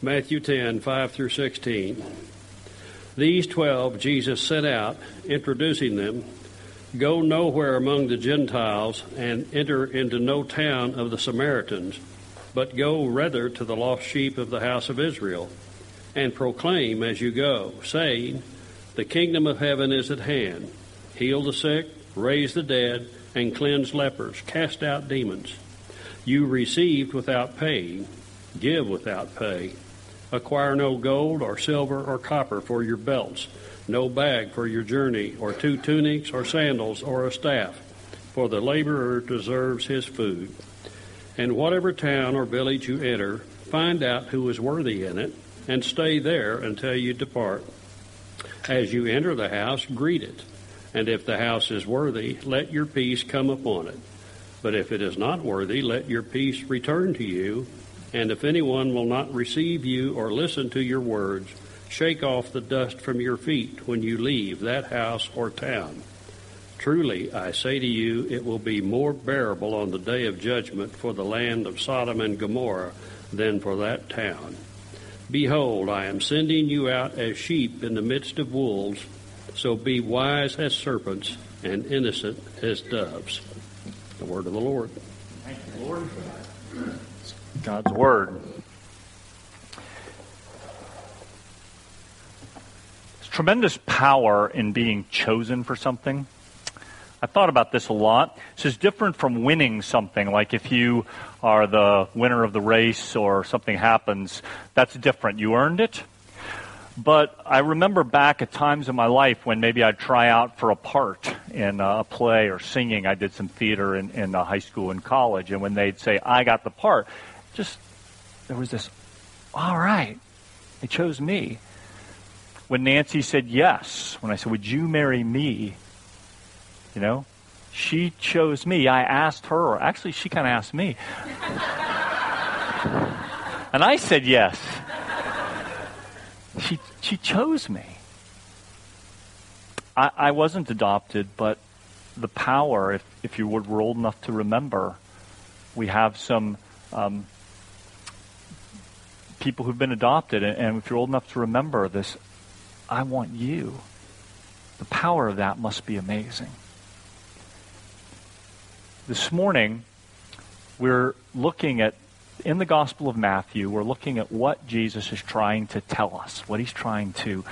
Matthew 10, 5 through 16. These twelve Jesus sent out, introducing them Go nowhere among the Gentiles and enter into no town of the Samaritans, but go rather to the lost sheep of the house of Israel, and proclaim as you go, saying, The kingdom of heaven is at hand. Heal the sick, raise the dead, and cleanse lepers, cast out demons. You received without paying, give without pay. Acquire no gold or silver or copper for your belts no bag for your journey, or two tunics, or sandals, or a staff, for the laborer deserves his food. And whatever town or village you enter, find out who is worthy in it, and stay there until you depart. As you enter the house, greet it. And if the house is worthy, let your peace come upon it. But if it is not worthy, let your peace return to you. And if anyone will not receive you or listen to your words, Shake off the dust from your feet when you leave that house or town. Truly, I say to you, it will be more bearable on the day of judgment for the land of Sodom and Gomorrah than for that town. Behold, I am sending you out as sheep in the midst of wolves, so be wise as serpents and innocent as doves. The word of the Lord. Thank you, Lord. God's word. There's tremendous power in being chosen for something. I thought about this a lot. This is different from winning something. Like if you are the winner of the race or something happens, that's different. You earned it. But I remember back at times in my life when maybe I'd try out for a part in uh, a play or singing. I did some theater in, in uh, high school and college. And when they'd say, I got the part, just, there was this, all right, they chose me when Nancy said yes, when I said, Would you marry me? You know, she chose me. I asked her, or actually, she kind of asked me. and I said yes. She, she chose me. I, I wasn't adopted, but the power, if, if you were old enough to remember, we have some um, people who've been adopted, and, if you're old enough to remember this I want you. The power of that must be amazing. This morning, we're looking at, in the Gospel of Matthew, we're looking at what Jesus is trying to tell us, what he's trying to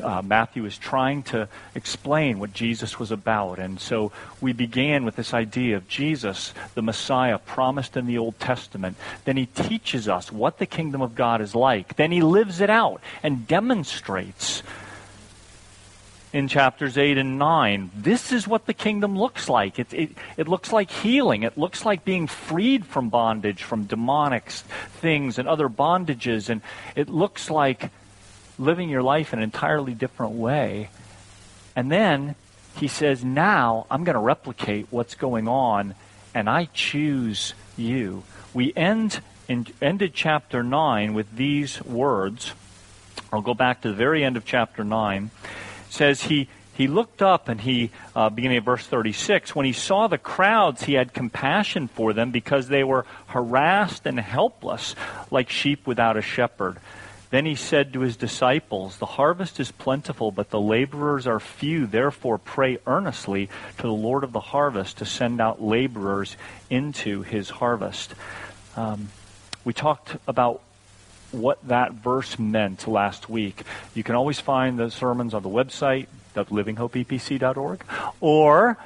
uh, Matthew is trying to explain what Jesus was about. And so we began with this idea of Jesus, the Messiah promised in the Old Testament. Then he teaches us what the kingdom of God is like. Then he lives it out and demonstrates in chapters 8 and 9. This is what the kingdom looks like. It, it, it looks like healing. It looks like being freed from bondage, from demonic things and other bondages. And it looks like living your life in an entirely different way. And then he says, Now I'm going to replicate what's going on, and I choose you. We end in, ended chapter 9 with these words. I'll go back to the very end of chapter 9. It says, He he looked up and he, uh, beginning of verse 36, when he saw the crowds, he had compassion for them because they were harassed and helpless like sheep without a shepherd. Then he said to his disciples, The harvest is plentiful, but the laborers are few. Therefore, pray earnestly to the Lord of the harvest to send out laborers into his harvest. Um, we talked about what that verse meant last week. You can always find the sermons on the website, livinghopeepc.org, or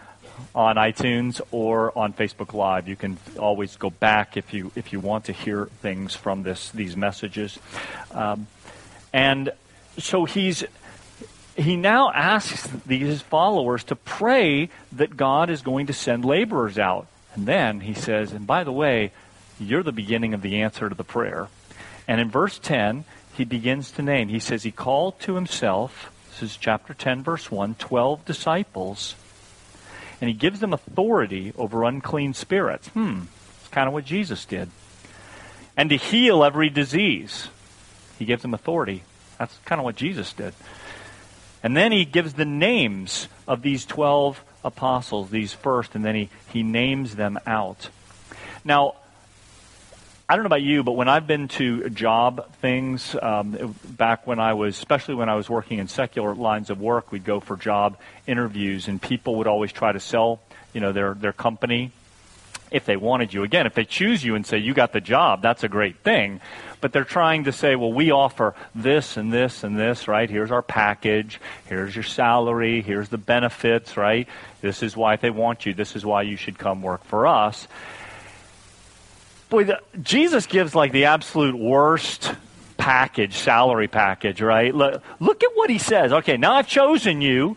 on iTunes or on Facebook Live. You can always go back if you if you want to hear things from this these messages. Um, and so he's he now asks these followers to pray that God is going to send laborers out. And then he says, and by the way, you're the beginning of the answer to the prayer. And in verse 10, he begins to name. He says he called to himself, this is chapter 10, verse 1, 12 disciples and he gives them authority over unclean spirits. Hmm, it's kind of what Jesus did. And to heal every disease, he gives them authority. That's kind of what Jesus did. And then he gives the names of these 12 apostles, these first, and then he, he names them out. Now, I don't know about you, but when I've been to job things, um, back when I was, especially when I was working in secular lines of work, we'd go for job interviews, and people would always try to sell, you know, their their company if they wanted you. Again, if they choose you and say you got the job, that's a great thing. But they're trying to say, well, we offer this and this and this, right? Here's our package. Here's your salary. Here's the benefits, right? This is why they want you. This is why you should come work for us. Boy, the, Jesus gives like the absolute worst package, salary package, right? Look, look at what he says. Okay, now I've chosen you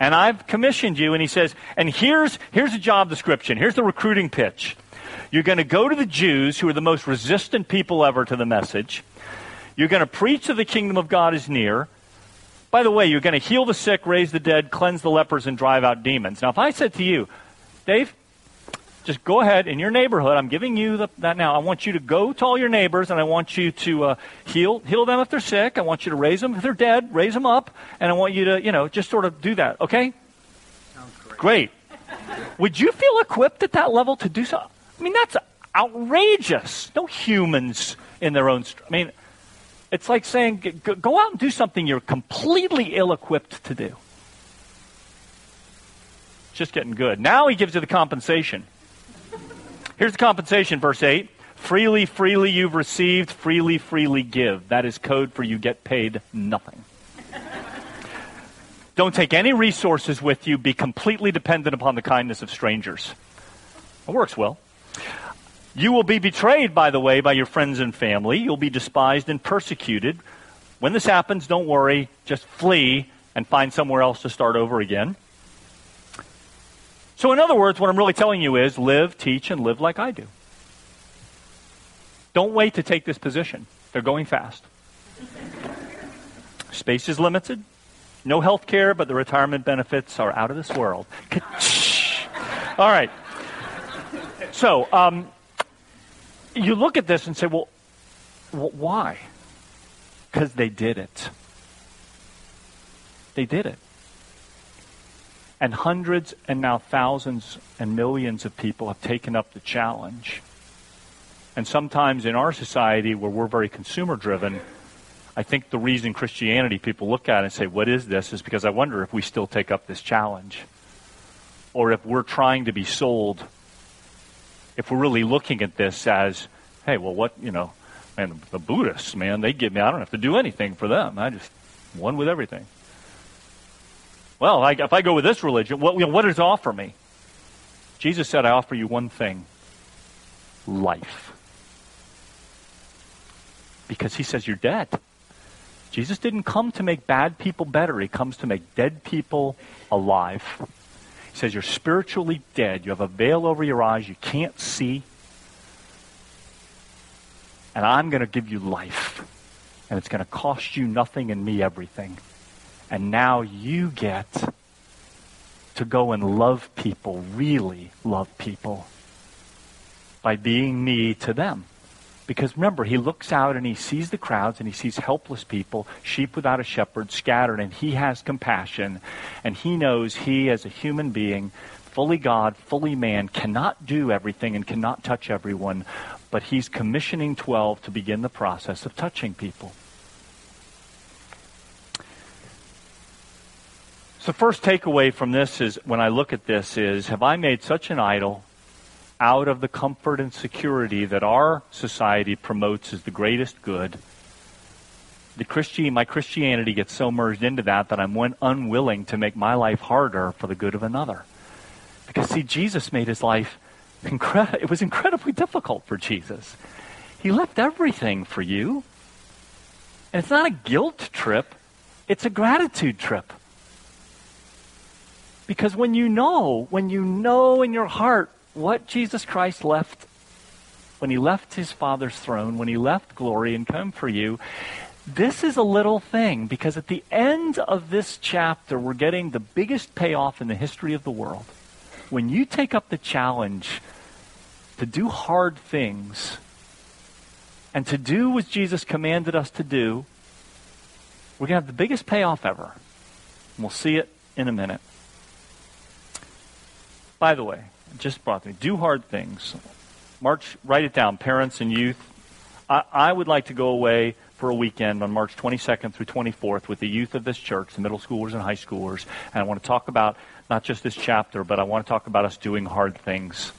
and I've commissioned you, and he says, and here's, here's a job description. Here's the recruiting pitch. You're going to go to the Jews, who are the most resistant people ever to the message. You're going to preach that the kingdom of God is near. By the way, you're going to heal the sick, raise the dead, cleanse the lepers, and drive out demons. Now, if I said to you, Dave, just go ahead in your neighborhood. I'm giving you the, that now. I want you to go to all your neighbors, and I want you to uh, heal heal them if they're sick. I want you to raise them if they're dead. Raise them up, and I want you to you know just sort of do that. Okay? Sounds great. great. Would you feel equipped at that level to do so? I mean, that's outrageous. No humans in their own. I mean, it's like saying go out and do something you're completely ill-equipped to do. Just getting good. Now he gives you the compensation. Here's the compensation, verse 8. Freely, freely you've received, freely, freely give. That is code for you get paid nothing. Don't take any resources with you. Be completely dependent upon the kindness of strangers. It works well. You will be betrayed, by the way, by your friends and family. You'll be despised and persecuted. When this happens, don't worry. Just flee and find somewhere else to start over again. So, in other words, what I'm really telling you is live, teach, and live like I do. Don't wait to take this position. They're going fast. Space is limited. No health care, but the retirement benefits are out of this world. All right. So, um, you look at this and say, well, why? Because they did it. They did it. And hundreds and now thousands and millions of people have taken up the challenge. And sometimes in our society, where we're very consumer driven, I think the reason Christianity people look at it and say, What is this? is because I wonder if we still take up this challenge. Or if we're trying to be sold, if we're really looking at this as, hey, well, what, you know, man, the Buddhists, man, they give me, I don't have to do anything for them. I just, one with everything. Well, I, if I go with this religion, what, you know, what does it offer me? Jesus said, I offer you one thing life. Because he says you're dead. Jesus didn't come to make bad people better, he comes to make dead people alive. He says you're spiritually dead. You have a veil over your eyes, you can't see. And I'm going to give you life. And it's going to cost you nothing and me everything. And now you get to go and love people, really love people, by being me to them. Because remember, he looks out and he sees the crowds and he sees helpless people, sheep without a shepherd, scattered, and he has compassion. And he knows he, as a human being, fully God, fully man, cannot do everything and cannot touch everyone, but he's commissioning 12 to begin the process of touching people. So, first takeaway from this is when I look at this is have I made such an idol out of the comfort and security that our society promotes as the greatest good? The Christian, my Christianity gets so merged into that that I'm unwilling to make my life harder for the good of another. Because see, Jesus made his life incredible. It was incredibly difficult for Jesus. He left everything for you. And it's not a guilt trip, it's a gratitude trip. Because when you know, when you know in your heart what Jesus Christ left, when he left his Father's throne, when he left glory and come for you, this is a little thing because at the end of this chapter, we're getting the biggest payoff in the history of the world. When you take up the challenge to do hard things and to do what Jesus commanded us to do, we're going to have the biggest payoff ever. And we'll see it in a minute. By the way, just brought me do hard things. March, write it down, parents and youth. I, I would like to go away for a weekend on March 22nd through 24th with the youth of this church, the middle schoolers and high schoolers, and I want to talk about not just this chapter, but I want to talk about us doing hard things.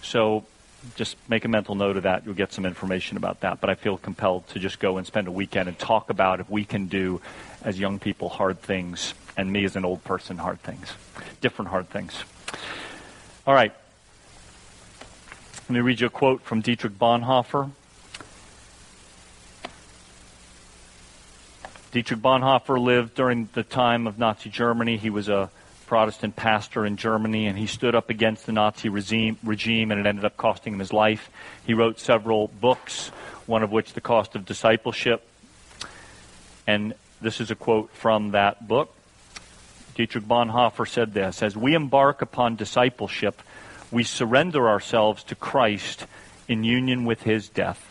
So just make a mental note of that. You'll get some information about that. But I feel compelled to just go and spend a weekend and talk about if we can do, as young people, hard things, and me as an old person, hard things. Different hard things. All right. Let me read you a quote from Dietrich Bonhoeffer. Dietrich Bonhoeffer lived during the time of Nazi Germany. He was a Protestant pastor in Germany, and he stood up against the Nazi regime, regime, and it ended up costing him his life. He wrote several books, one of which, The Cost of Discipleship. And this is a quote from that book. Dietrich Bonhoeffer said this As we embark upon discipleship, we surrender ourselves to Christ in union with his death.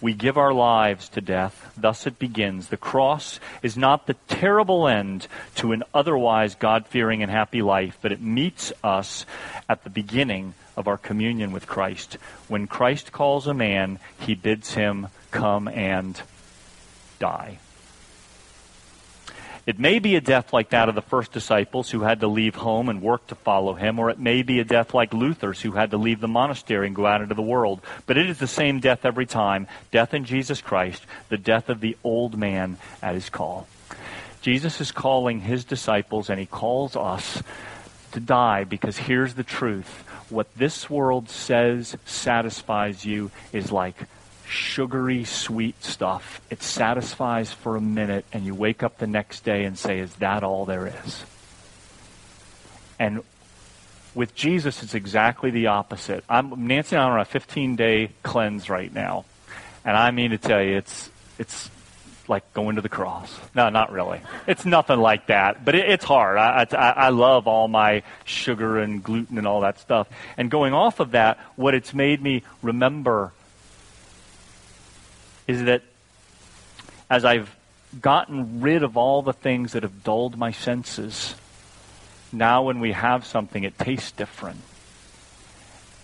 We give our lives to death. Thus it begins. The cross is not the terrible end to an otherwise God fearing and happy life, but it meets us at the beginning of our communion with Christ. When Christ calls a man, he bids him come and die. It may be a death like that of the first disciples who had to leave home and work to follow him, or it may be a death like Luther's who had to leave the monastery and go out into the world. But it is the same death every time death in Jesus Christ, the death of the old man at his call. Jesus is calling his disciples, and he calls us to die because here's the truth. What this world says satisfies you is like sugary, sweet stuff. It satisfies for a minute, and you wake up the next day and say, Is that all there is? And with Jesus, it's exactly the opposite. I'm, Nancy and I are on a 15 day cleanse right now. And I mean to tell you, it's, it's like going to the cross. No, not really. It's nothing like that, but it, it's hard. I, I, I love all my sugar and gluten and all that stuff. And going off of that, what it's made me remember is that as I've gotten rid of all the things that have dulled my senses, now when we have something, it tastes different.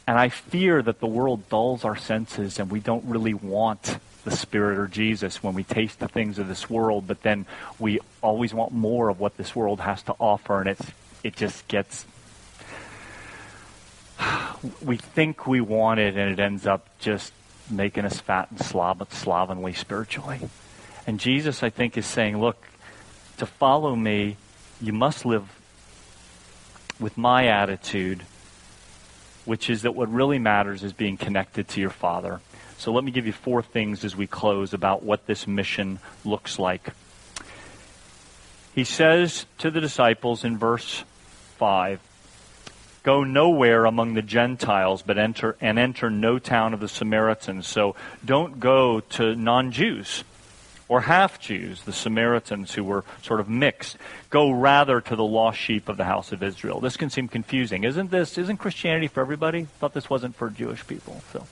And I fear that the world dulls our senses and we don't really want the Spirit or Jesus when we taste the things of this world, but then we always want more of what this world has to offer, and it's, it just gets. We think we want it, and it ends up just making us fat and slob- slovenly spiritually. And Jesus, I think, is saying, look, to follow me, you must live with my attitude, which is that what really matters is being connected to your Father. So let me give you four things as we close about what this mission looks like. He says to the disciples in verse 5 Go nowhere among the Gentiles, but enter and enter no town of the Samaritans. So don't go to non-Jews or half Jews, the Samaritans who were sort of mixed. Go rather to the lost sheep of the house of Israel. This can seem confusing. Isn't this isn't Christianity for everybody? Thought this wasn't for Jewish people. So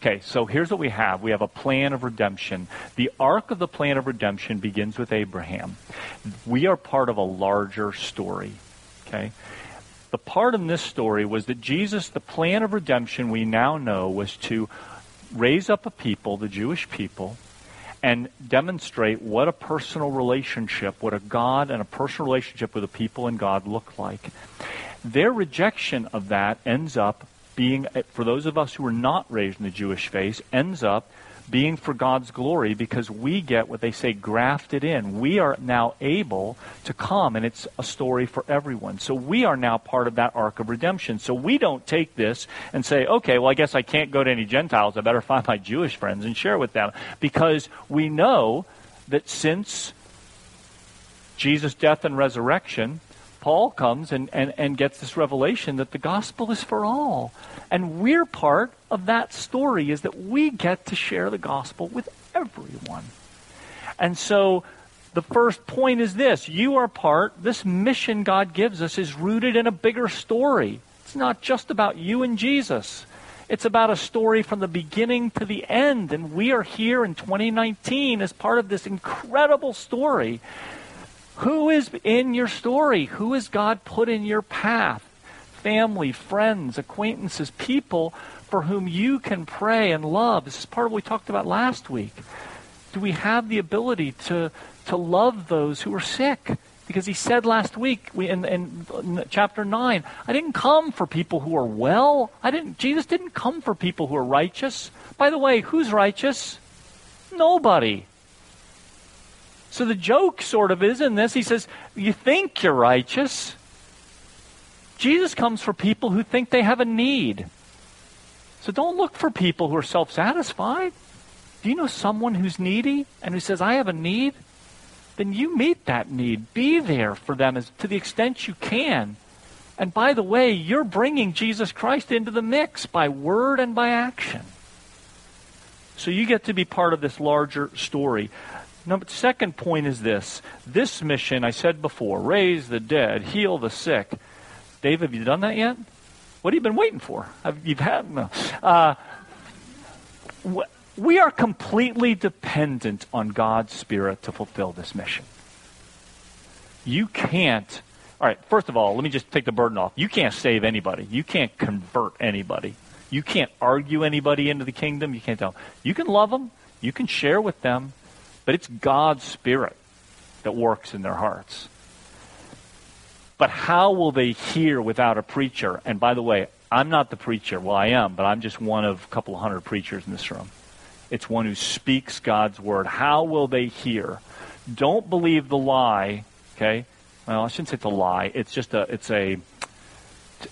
Okay, so here's what we have. We have a plan of redemption. The arc of the plan of redemption begins with Abraham. We are part of a larger story. Okay? The part in this story was that Jesus, the plan of redemption we now know was to raise up a people, the Jewish people, and demonstrate what a personal relationship, what a God and a personal relationship with a people and God look like. Their rejection of that ends up being, for those of us who were not raised in the Jewish faith, ends up being for God's glory because we get what they say grafted in. We are now able to come, and it's a story for everyone. So we are now part of that arc of redemption. So we don't take this and say, okay, well, I guess I can't go to any Gentiles. I better find my Jewish friends and share with them. Because we know that since Jesus' death and resurrection, Paul comes and, and, and gets this revelation that the gospel is for all. And we're part of that story is that we get to share the gospel with everyone. And so the first point is this you are part, this mission God gives us is rooted in a bigger story. It's not just about you and Jesus. It's about a story from the beginning to the end. And we are here in 2019 as part of this incredible story. Who is in your story? Who has God put in your path? Family, friends, acquaintances, people for whom you can pray and love? This is part of what we talked about last week. Do we have the ability to, to love those who are sick? Because he said last week we, in, in, in chapter 9, I didn't come for people who are well. I didn't, Jesus didn't come for people who are righteous. By the way, who's righteous? Nobody. So the joke sort of is in this. He says, You think you're righteous. Jesus comes for people who think they have a need. So don't look for people who are self satisfied. Do you know someone who's needy and who says, I have a need? then you meet that need. Be there for them as, to the extent you can. And by the way, you're bringing Jesus Christ into the mix by word and by action. So you get to be part of this larger story. Number second point is this. This mission, I said before, raise the dead, heal the sick. Dave, have you done that yet? What have you been waiting for? Have, you've had no. Uh, we are completely dependent on God's Spirit to fulfill this mission. You can't. All right, first of all, let me just take the burden off. You can't save anybody. You can't convert anybody. You can't argue anybody into the kingdom. You can't tell. You can love them. You can share with them. But it's God's Spirit that works in their hearts. But how will they hear without a preacher? And by the way, I'm not the preacher. Well, I am, but I'm just one of a couple hundred preachers in this room. It's one who speaks God's word. How will they hear? Don't believe the lie, okay? Well, I shouldn't say it's a lie. It's just a it's a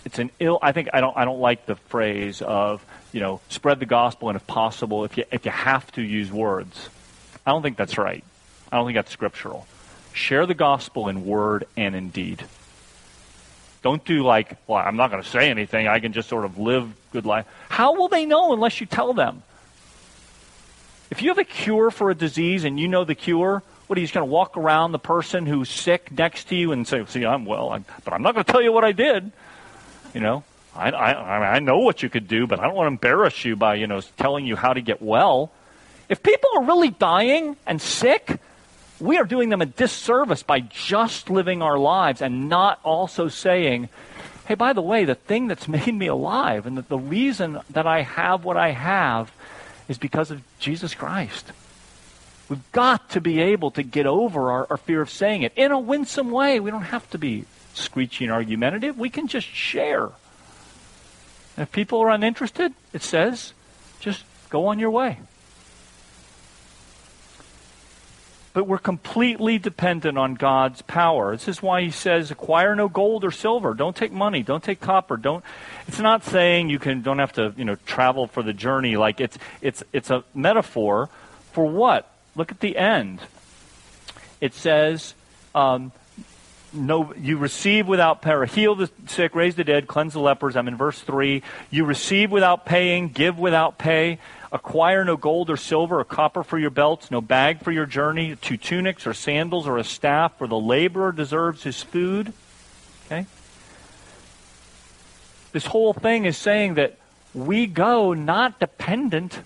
it's an ill I think I don't I don't like the phrase of, you know, spread the gospel and if possible if you if you have to use words. I don't think that's right. I don't think that's scriptural. Share the gospel in word and in deed. Don't do like, well, I'm not going to say anything. I can just sort of live good life. How will they know unless you tell them? If you have a cure for a disease and you know the cure, what are you just going to walk around the person who's sick next to you and say, "See, I'm well, I'm, but I'm not going to tell you what I did." You know, I, I I know what you could do, but I don't want to embarrass you by you know telling you how to get well. If people are really dying and sick, we are doing them a disservice by just living our lives and not also saying, hey, by the way, the thing that's made me alive and that the reason that I have what I have is because of Jesus Christ. We've got to be able to get over our, our fear of saying it in a winsome way. We don't have to be screechy and argumentative. We can just share. And if people are uninterested, it says, just go on your way. But we're completely dependent on God's power. This is why he says, acquire no gold or silver. Don't take money. Don't take copper. Don't. It's not saying you can don't have to you know travel for the journey. Like it's it's it's a metaphor for what? Look at the end. It says. Um, no, you receive without pay, heal the sick, raise the dead, cleanse the lepers. I'm in verse 3. You receive without paying, give without pay. Acquire no gold or silver or copper for your belts, no bag for your journey, two tunics or sandals or a staff, for the laborer deserves his food. Okay? This whole thing is saying that we go not dependent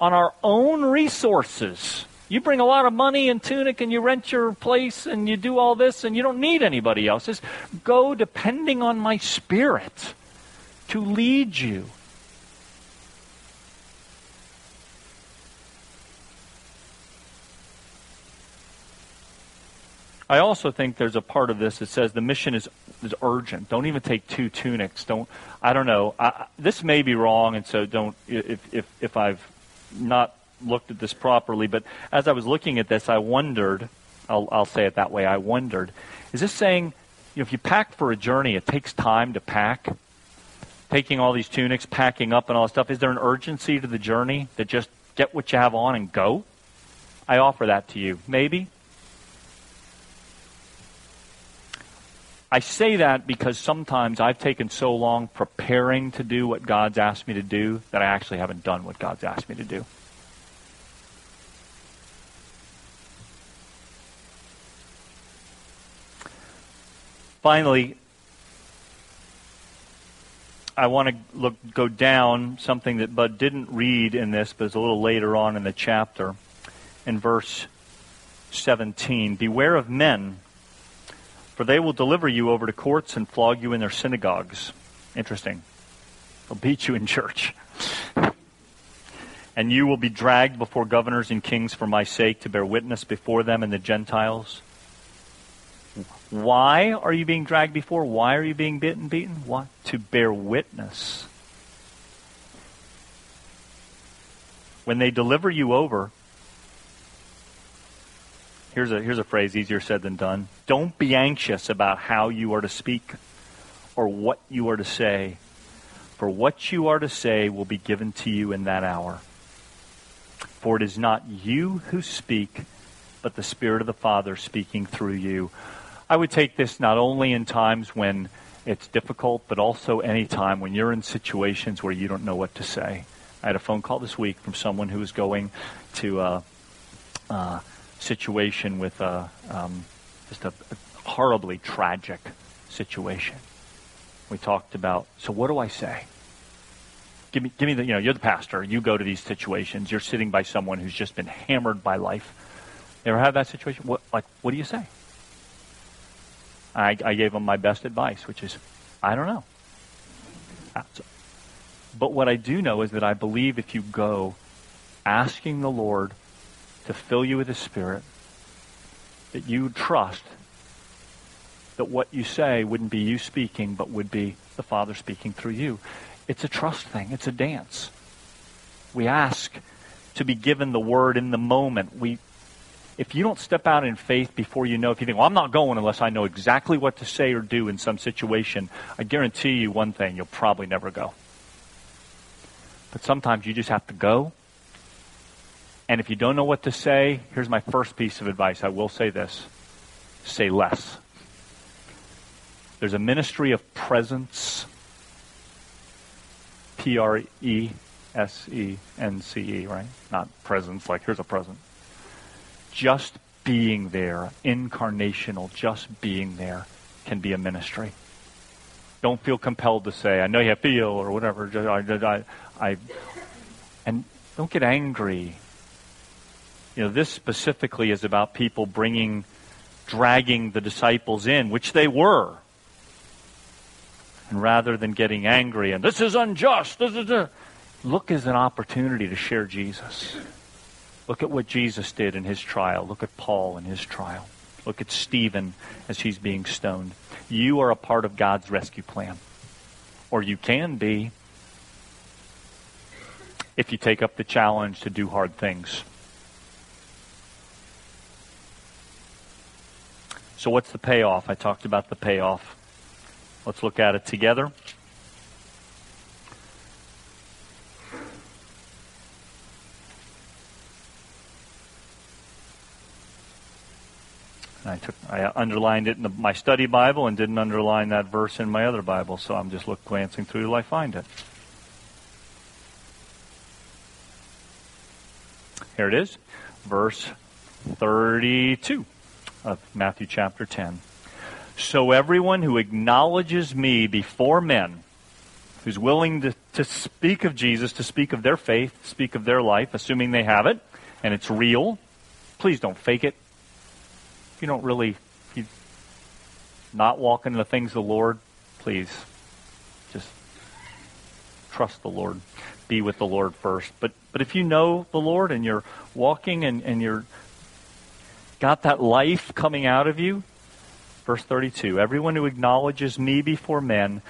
on our own resources. You bring a lot of money and tunic and you rent your place and you do all this and you don't need anybody else. Just go depending on my spirit to lead you I also think there's a part of this that says the mission is, is urgent. Don't even take two tunics. Don't. I don't know. I, this may be wrong, and so don't. If if if I've not looked at this properly, but as I was looking at this, I wondered. I'll I'll say it that way. I wondered. Is this saying, you know, if you pack for a journey, it takes time to pack? Taking all these tunics, packing up, and all this stuff. Is there an urgency to the journey that just get what you have on and go? I offer that to you. Maybe. I say that because sometimes I've taken so long preparing to do what God's asked me to do that I actually haven't done what God's asked me to do. Finally, I want to look go down something that Bud didn't read in this, but it's a little later on in the chapter. In verse 17, beware of men for they will deliver you over to courts and flog you in their synagogues. Interesting. They'll beat you in church. And you will be dragged before governors and kings for my sake to bear witness before them and the Gentiles. Why are you being dragged before? Why are you being bitten, beaten? What? To bear witness. When they deliver you over, here's a, here's a phrase easier said than done. Don't be anxious about how you are to speak or what you are to say, for what you are to say will be given to you in that hour. For it is not you who speak, but the Spirit of the Father speaking through you. I would take this not only in times when it's difficult, but also any time when you're in situations where you don't know what to say. I had a phone call this week from someone who was going to a, a situation with a, um, just a, a horribly tragic situation. We talked about, so what do I say? Give me, give me the, you know, you're the pastor. You go to these situations. You're sitting by someone who's just been hammered by life. You ever had that situation? What, like, what do you say? I, I gave him my best advice, which is, I don't know. But what I do know is that I believe if you go asking the Lord to fill you with His Spirit, that you trust that what you say wouldn't be you speaking, but would be the Father speaking through you. It's a trust thing. It's a dance. We ask to be given the word in the moment. We if you don't step out in faith before you know, if you think, well, I'm not going unless I know exactly what to say or do in some situation, I guarantee you one thing, you'll probably never go. But sometimes you just have to go. And if you don't know what to say, here's my first piece of advice. I will say this say less. There's a ministry of presence, P R E S E N C E, right? Not presence, like here's a present just being there, incarnational, just being there, can be a ministry. Don't feel compelled to say, I know you feel, or whatever. I, I, I, and don't get angry. You know, this specifically is about people bringing, dragging the disciples in, which they were. And rather than getting angry and this is unjust, this is a, look as an opportunity to share Jesus. Look at what Jesus did in his trial. Look at Paul in his trial. Look at Stephen as he's being stoned. You are a part of God's rescue plan. Or you can be if you take up the challenge to do hard things. So, what's the payoff? I talked about the payoff. Let's look at it together. I took, I underlined it in the, my study Bible and didn't underline that verse in my other Bible, so I'm just look, glancing through till I find it. Here it is, verse 32 of Matthew chapter 10. So everyone who acknowledges me before men, who's willing to, to speak of Jesus, to speak of their faith, speak of their life, assuming they have it, and it's real, please don't fake it If you don't really, you not walk in the things of the Lord, please just trust the Lord. Be with the Lord first. But but if you know the Lord and you're walking and, and you're got that life coming out of you, verse 32, everyone who acknowledges me before men,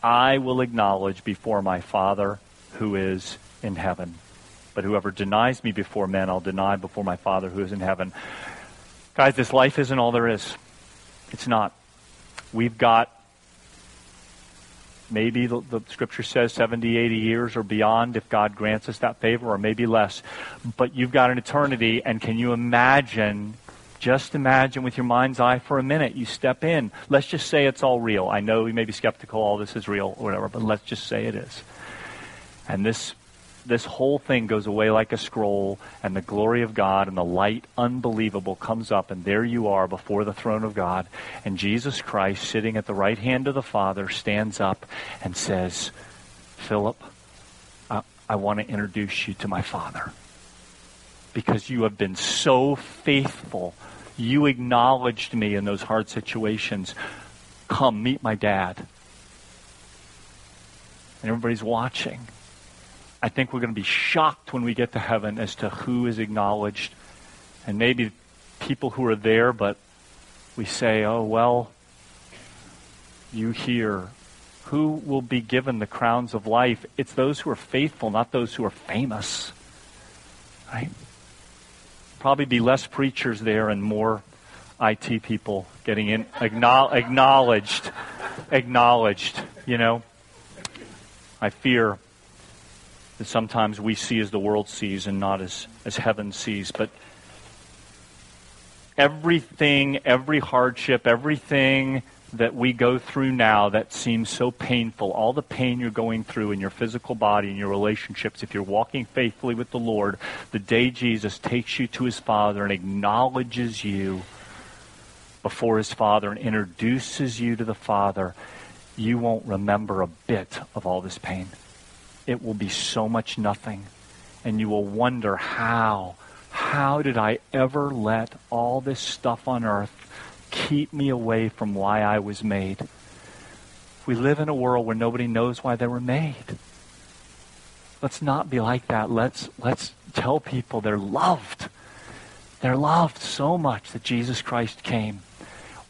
I will acknowledge before my Father who is in heaven. But whoever denies me before men, I'll deny before my Father who is in heaven. Guys, this life isn't all there is. It's not. We've got maybe the, the, scripture says 70, 80 years or beyond if God grants us that favor, or maybe less. But you've got an eternity, and can you imagine? Just imagine with your mind's eye for a minute, you step in. Let's just say it's all real. I know you may be skeptical, all this is real, or whatever, but let's just say it is. And this this whole thing goes away like a scroll, and the glory of God and the light, unbelievable, comes up, and there you are before the throne of God. And Jesus Christ, sitting at the right hand of the Father, stands up and says, Philip, I, I want to introduce you to my Father. Because you have been so faithful. You acknowledged me in those hard situations. Come, meet my dad. And everybody's watching. I think we're going to be shocked when we get to heaven as to who is acknowledged. And maybe people who are there, but we say, oh, well, you hear. Who will be given the crowns of life? It's those who are faithful, not those who are famous. Right? Probably be less preachers there and more IT people getting in, acknowledged, acknowledged, you know. I fear that sometimes we see as the world sees and not as, as heaven sees. But everything, every hardship, everything that we go through now that seems so painful, all the pain you're going through in your physical body and your relationships, if you're walking faithfully with the Lord, the day Jesus takes you to his Father and acknowledges you before his Father and introduces you to the Father, you won't remember a bit of all this pain. It will be so much nothing. And you will wonder how, how did I ever let all this stuff on earth keep me away from why I was made. We live in a world where nobody knows why they were made. Let's not be like that. Let's, let's tell people they're loved. They're loved so much that Jesus Christ came,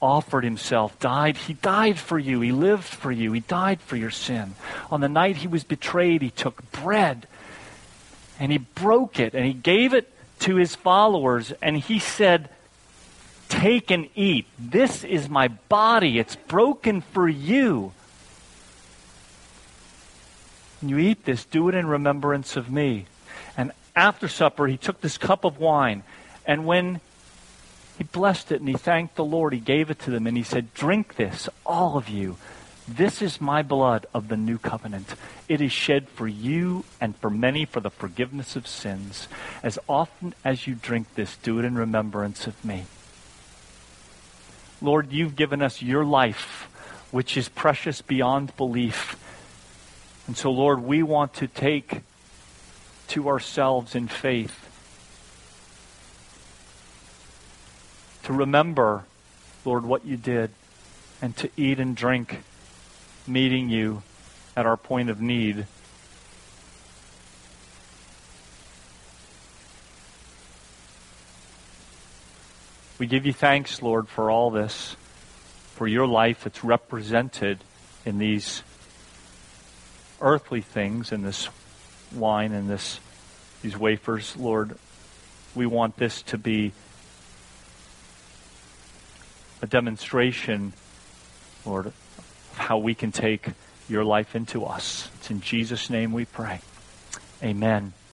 offered himself, died. He died for you. He lived for you. He died for your sin. On the night he was betrayed, he took bread and he broke it and he gave it to his followers and he said, Take and eat. This is my body. It's broken for you. When you eat this, do it in remembrance of me. And after supper, he took this cup of wine. And when he blessed it and he thanked the Lord, he gave it to them and he said, Drink this, all of you. This is my blood of the new covenant. It is shed for you and for many for the forgiveness of sins. As often as you drink this, do it in remembrance of me. Lord, you've given us your life, which is precious beyond belief. And so, Lord, we want to take to ourselves in faith to remember, Lord, what you did and to eat and drink, meeting you at our point of need. We give you thanks, Lord, for all this, for your life that's represented in these earthly things, in this wine and this these wafers, Lord. We want this to be a demonstration, Lord, of how we can take your life into us. It's in Jesus' name we pray. Amen.